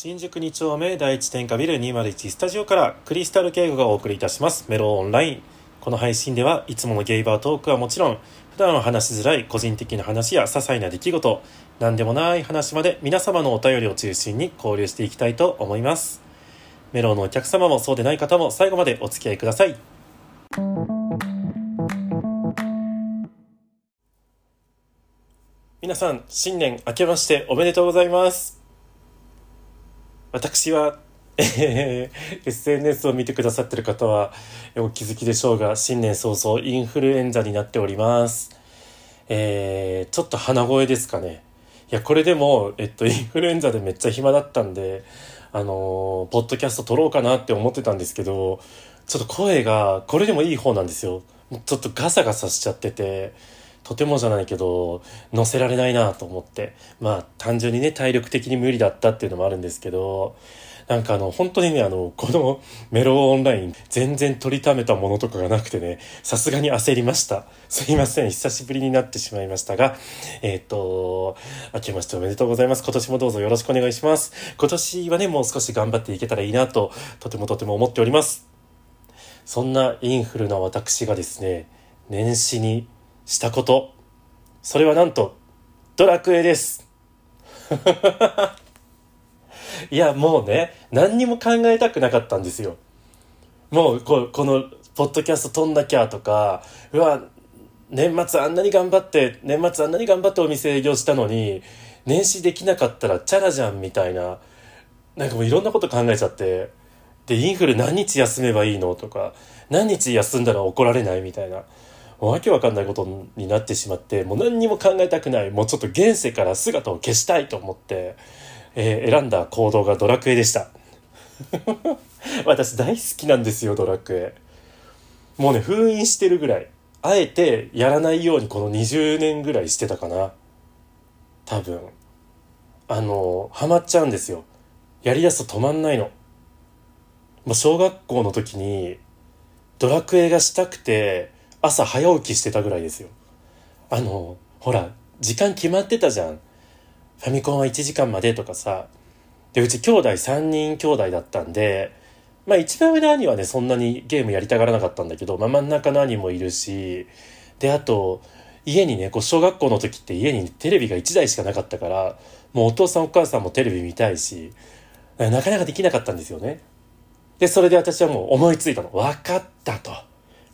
新宿2丁目第一天下ビル201スタジオからクリスタル敬語がお送りいたします。メロオンライン。この配信ではいつものゲイバートークはもちろん普段は話しづらい個人的な話や些細な出来事何でもない話まで皆様のお便りを中心に交流していきたいと思います。メロのお客様もそうでない方も最後までお付き合いください。皆さん新年明けましておめでとうございます。私は、えー SNS を見てくださってる方はお気づきでしょうが新年早々インフルエンザになっております。えー、ちょっと鼻声ですかね。いやこれでも、えっと、インフルエンザでめっちゃ暇だったんであのーポッドキャスト撮ろうかなって思ってたんですけどちょっと声がこれでもいい方なんですよ。ちょっとガサガサしちゃっててとてもじゃないけど乗せられないなと思って。まあ単純にね体力的に無理だったっていうのもあるんですけどなんかあの本当にねあのこのメロオンライン全然取りためたものとかがなくてねさすがに焦りました。すいません。久しぶりになってしまいましたがえっ、と明けましておめでとうございます。今年もどうぞよろしくお願いします。今年はねもう少し頑張っていけたらいいなととてもとても思っております。そんなインフルな私がですね年始にしたこと。それはなんとドラクエです。いやもうね何にも考えたくなかったんですよ。もうここのポッドキャスト撮んなきゃとかうわ年末あんなに頑張って年末あんなに頑張ってお店営業したのに年始できなかったらチャラじゃんみたいななんかもういろんなこと考えちゃってでインフル何日休めばいいのとか何日休んだら怒られないみたいな。わけわかんないことになってしまってもう何にも考えたくないもうちょっと現世から姿を消したいと思って、えー選んだ行動がドラクエでした。私大好きなんですよドラクエ。もうね封印してるぐらいあえてやらないようにこの20年ぐらいしてたかな。多分。あのハマっちゃうんですよ。やりだすと止まんないの。もう小学校の時にドラクエがしたくて朝早起きしてたぐらいですよ。あのほら時間決まってたじゃん。ファミコンは1時間までとかさ。でうち兄弟3人兄弟だったんでまあ一番上の兄はねそんなにゲームやりたがらなかったんだけど、まあ、真ん中の兄もいるしであと家にねこう小学校の時って家にテレビが1台しかなかったからもうお父さんお母さんもテレビ見たいしなかなかできなかったんですよね。でそれで私はもう思いついたの。分かったと。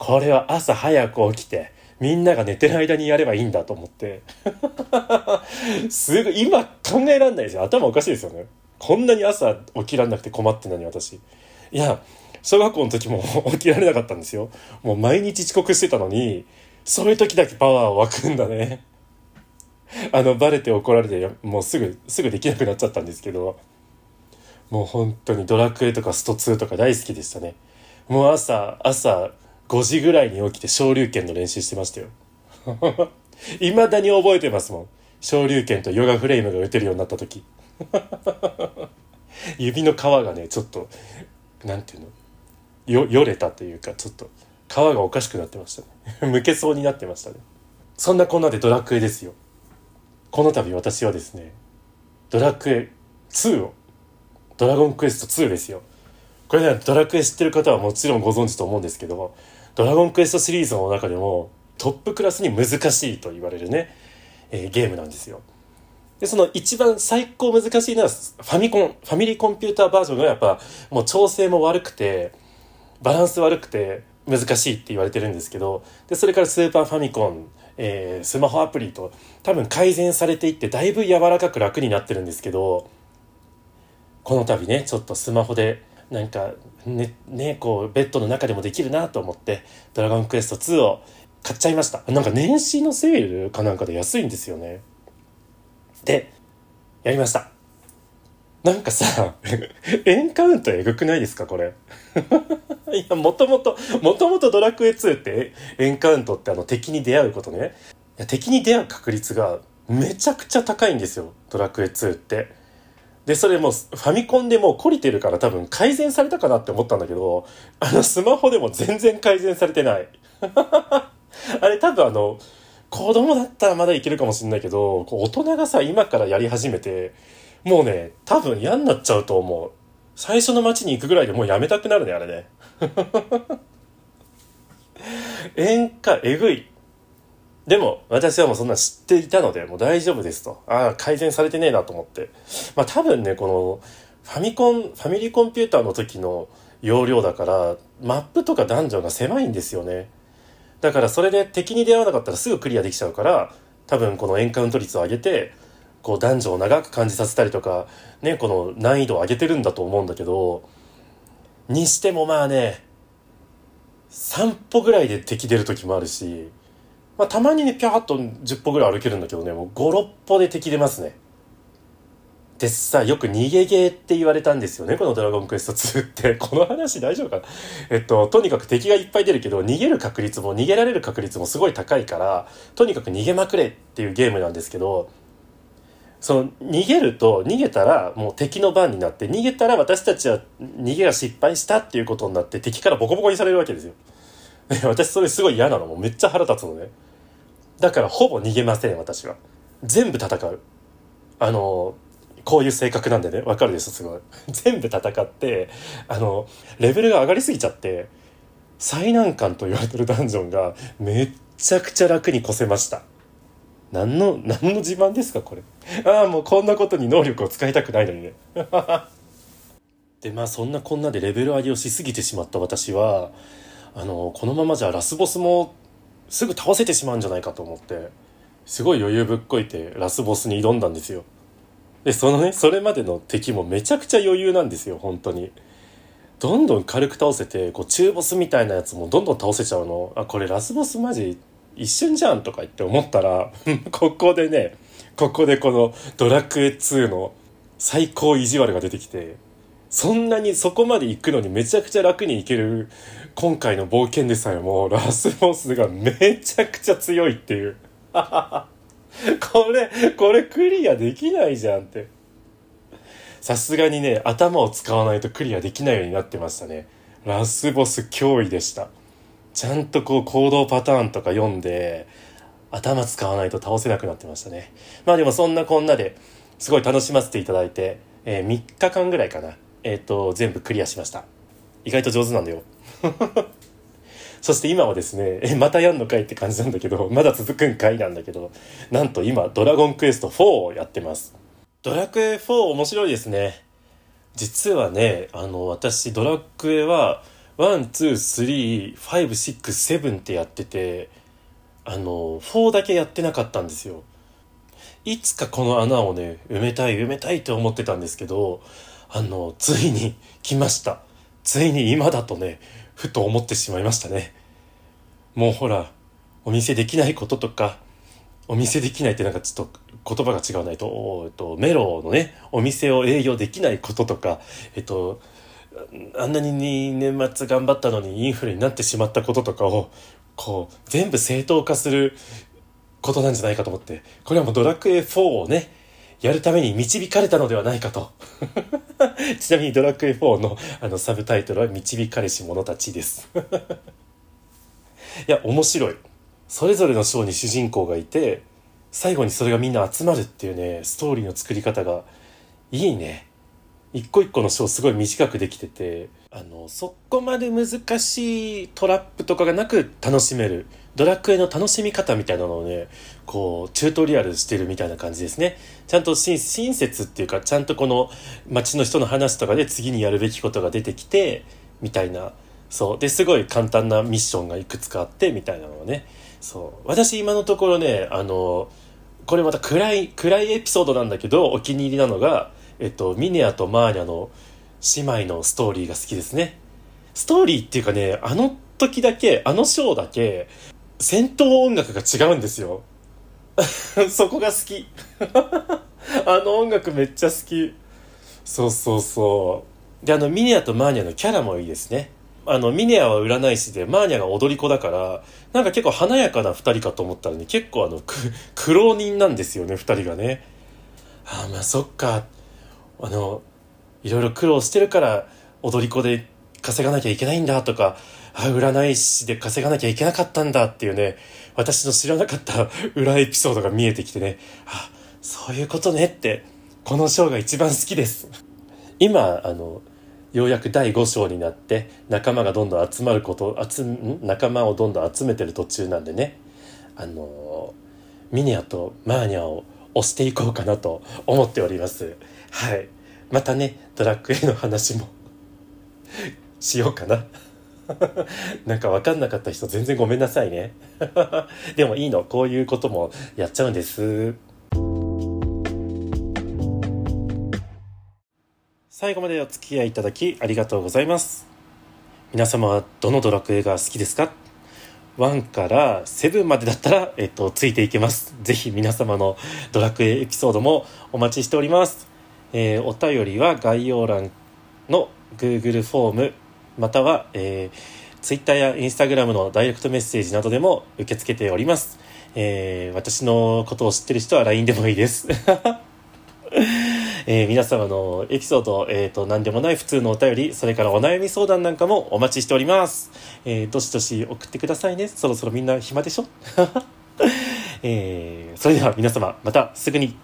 これは朝早く起きてみんなが寝てる間にやればいいんだと思って。すぐ今考えらんないですよ。頭おかしいですよね。こんなに朝起きらんなくて困ってんのに私。いや小学校の時も 起きられなかったんですよ。もう毎日遅刻してたのにそういう時だけパワーを湧くんだね。あのバレて怒られてもうすぐすぐできなくなっちゃったんですけど。もう本当にドラクエとかスト2とか大好きでしたね。もう朝朝5時ぐらいに起きて昇竜拳の練習してましたよ。いまだに覚えてますもん。昇竜拳とヨガフレームが打てるようになった時。指の皮がねちょっとなんていうの？よよれたというかちょっと皮がおかしくなってましたね。むけそうになってましたね。そんなこんなでドラクエですよ。この度私はですねドラクエ2をドラゴンクエスト2ですよ。これねドラクエ知ってる方はもちろんご存知と思うんですけどもドラゴンクエストシリーズの中でもトップクラスに難しいと言われるね、えーゲームなんですよ。でその一番最高難しいのはファミコンファミリーコンピューターバージョンがやっぱもう調整も悪くてバランス悪くて難しいって言われてるんですけどでそれからスーパーファミコン、えースマホアプリと多分改善されていってだいぶ柔らかく楽になってるんですけどこの度ねちょっとスマホでなんかねねこうベッドの中でもできるなと思って「ドラゴンクエスト2」を買っちゃいました。なんか年始のセールかなんかで安いんですよね。でやりました。なんかさ エンカウントえぐくないですかこれ？いやもともともともとドラクエ2ってエンカウントってあの敵に出会うことね。いや敵に出会う確率がめちゃくちゃ高いんですよドラクエ2って。でそれもファミコンでもう懲りてるから多分改善されたかなって思ったんだけどあのスマホでも全然改善されてない あれ多分あの子供だったらまだいけるかもしんないけど、こう大人がさ、今からやり始めて、もうね、多分嫌になっちゃうと思う。最初の街に行くぐらいでもうやめたくなるね、あれね。演歌、えぐい。でも、私はもうそんな知っていたので、もう大丈夫ですと。ああ、改善されてねえなと思って。まあ多分ね、この、ファミコン、ファミリーコンピューターの時の容量だから、マップとかダンジョンが狭いんですよね。だからそれで敵に出会わなかったらすぐクリアできちゃうから、多分このエンカウント率を上げて、こうダンジョンを長く感じさせたりとか、ね、この難易度を上げてるんだと思うんだけど、にしてもまあね、3歩ぐらいで敵出る時もあるし、まあ、たまにね、ぴゃーっと10歩ぐらい歩けるんだけどね、もう5、6歩で敵出ますね。でさ、よく逃げゲーって言われたんですよね、このドラゴンクエスト2って。この話大丈夫かな？えっと、とにかく敵がいっぱい出るけど、逃げる確率も逃げられる確率もすごい高いから、とにかく逃げまくれっていうゲームなんですけど、その逃げると逃げたらもう敵の番になって逃げたら私たちは逃げが失敗したっていうことになって敵からボコボコにされるわけですよ。私それすごい嫌なのもうめっちゃ腹立つのね。だからほぼ逃げません、私は。全部戦う。あの、こういう性格なんでね、わかるです、すごい。全部戦って、あの、レベルが上がりすぎちゃって、最難関と言われてるダンジョンがめっちゃくちゃ楽に越せました。何の、何の自慢ですか、これ。ああ、もうこんなことに能力を使いたくないのにね。で、まあそんなこんなでレベル上げをしすぎてしまった私は、あの、このままじゃラスボスもすぐ倒せてしまうんじゃないかと思ってすごい余裕ぶっこいてラスボスに挑んだんですよ。でそのねそれまでの敵もめちゃくちゃ余裕なんですよ本当に。どんどん軽く倒せてこう中ボスみたいなやつもどんどん倒せちゃうの。あこれラスボスマジ一瞬じゃんとか言って思ったら ここでねここでこのドラクエ2の最高意地悪が出てきてそんなにそこまで行くのにめちゃくちゃ楽に行ける今回の冒険でさえもラスボスがめちゃくちゃ強いっていう。これ、これクリアできないじゃんって。さすがにね、頭を使わないとクリアできないようになってましたね。ラスボス脅威でした。ちゃんとこう行動パターンとか読んで、頭使わないと倒せなくなってましたね。まあでもそんなこんなですごい楽しませていただいて、えー、3日間ぐらいかな。えっ、ー、と、全部クリアしました。意外と上手なんだよ。そして今はですね、え、またやんのかいって感じなんだけど、まだ続くんかいなんだけど、なんと今、ドラゴンクエスト4をやってます。ドラクエ4面白いですね。実はね、あの、私、ドラクエは、1、2、3、5、6、7ってやってて、あの、4だけやってなかったんですよ。いつかこの穴をね、埋めたい埋めたいって思ってたんですけど、あの、ついに来ました。ついに今だとね、ふと思ってしまいましたね。もうほら、お見せできないこととか、お見せできないってなんかちょっと言葉が違うないと、えっと、メロのね、お店を営業できないこととか、えっと、あんなに年末頑張ったのにインフレになってしまったこととかを、こう、全部正当化することなんじゃないかと思って、これはもうドラクエ4をね、やるために導かれたのではないかと。ちなみにドラクエ4のあのサブタイトルは導かれし者たちです。いや、面白い。それぞれの章に主人公がいて、最後にそれがみんな集まるっていうね、ストーリーの作り方がいいね。一個一個の章すごい短くできてて、あの、そこまで難しいトラップとかがなく楽しめる。ドラクエの楽しみ方みたいなのをね、こう、チュートリアルしてるみたいな感じですね。ちゃんと親切っていうか、ちゃんとこの街の人の話とかで次にやるべきことが出てきて、みたいな。そう。で、すごい簡単なミッションがいくつかあって、みたいなのをね。そう。私今のところね、あの、これまた暗い、暗いエピソードなんだけど、お気に入りなのが、えっと、ミネアとマーニャの姉妹のストーリーが好きですね。ストーリーっていうかね、あの時だけ、あのショーだけ、戦闘音楽が違うんですよ。そこが好き。あの音楽めっちゃ好き。そうそうそう。で、あの、ミネアとマーニャのキャラもいいですね。あの、ミネアは占い師で、マーニャが踊り子だから、なんか結構華やかな二人かと思ったらね、結構あの、苦労人なんですよね、二人がね。ああ、まあそっか。あの、いろいろ苦労してるから、踊り子で稼がなきゃいけないんだとか、あ、占い師で稼がなきゃいけなかったんだっていうね、私の知らなかった 裏エピソードが見えてきてね、あ、そういうことねって、この章が一番好きです。今、あの、ようやく第5章になって仲間がどんどん集まること集仲間をどんどん集めてる途中なんでねあのミニアとマーニャを押していこうかなと思っております。はい。またねドラッグ A の話も しようかな。なんか分かんなかった人全然ごめんなさいね。でもいいの。こういうこともやっちゃうんです。最後までお付き合いいただきありがとうございます。皆様はどのドラクエが好きですか？1から7までだったら、えっと、ついていけます。ぜひ皆様のドラクエエピソードもお待ちしております。えー、お便りは概要欄の Google フォーム、または、えー、Twitter や Instagram のダイレクトメッセージなどでも受け付けております。えー、私のことを知ってる人は LINE でもいいです。えー、皆様のエピソード、えっ、ー、と、何でもない普通のお便り、それからお悩み相談なんかもお待ちしております。えー、どしどし送ってくださいね。そろそろみんな暇でしょ？えー、それでは皆様、またすぐに